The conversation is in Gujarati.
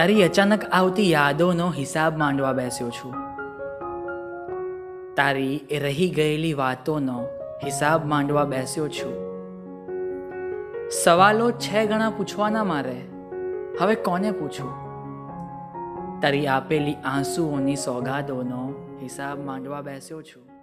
તારી અચાનક આવતી યાદોનો હિસાબ માંડવા બેસ્યો છું. તારી એ રહી ગયેલી વાતોનો હિસાબ માંડવા બેસ્યો છું. સવાલો છે ગણા પૂછવાના મારે. હવે કોને પૂછું? તારી આપેલી આંસુઓની સોગાદોનો હિસાબ માંડવા બેસ્યો છું.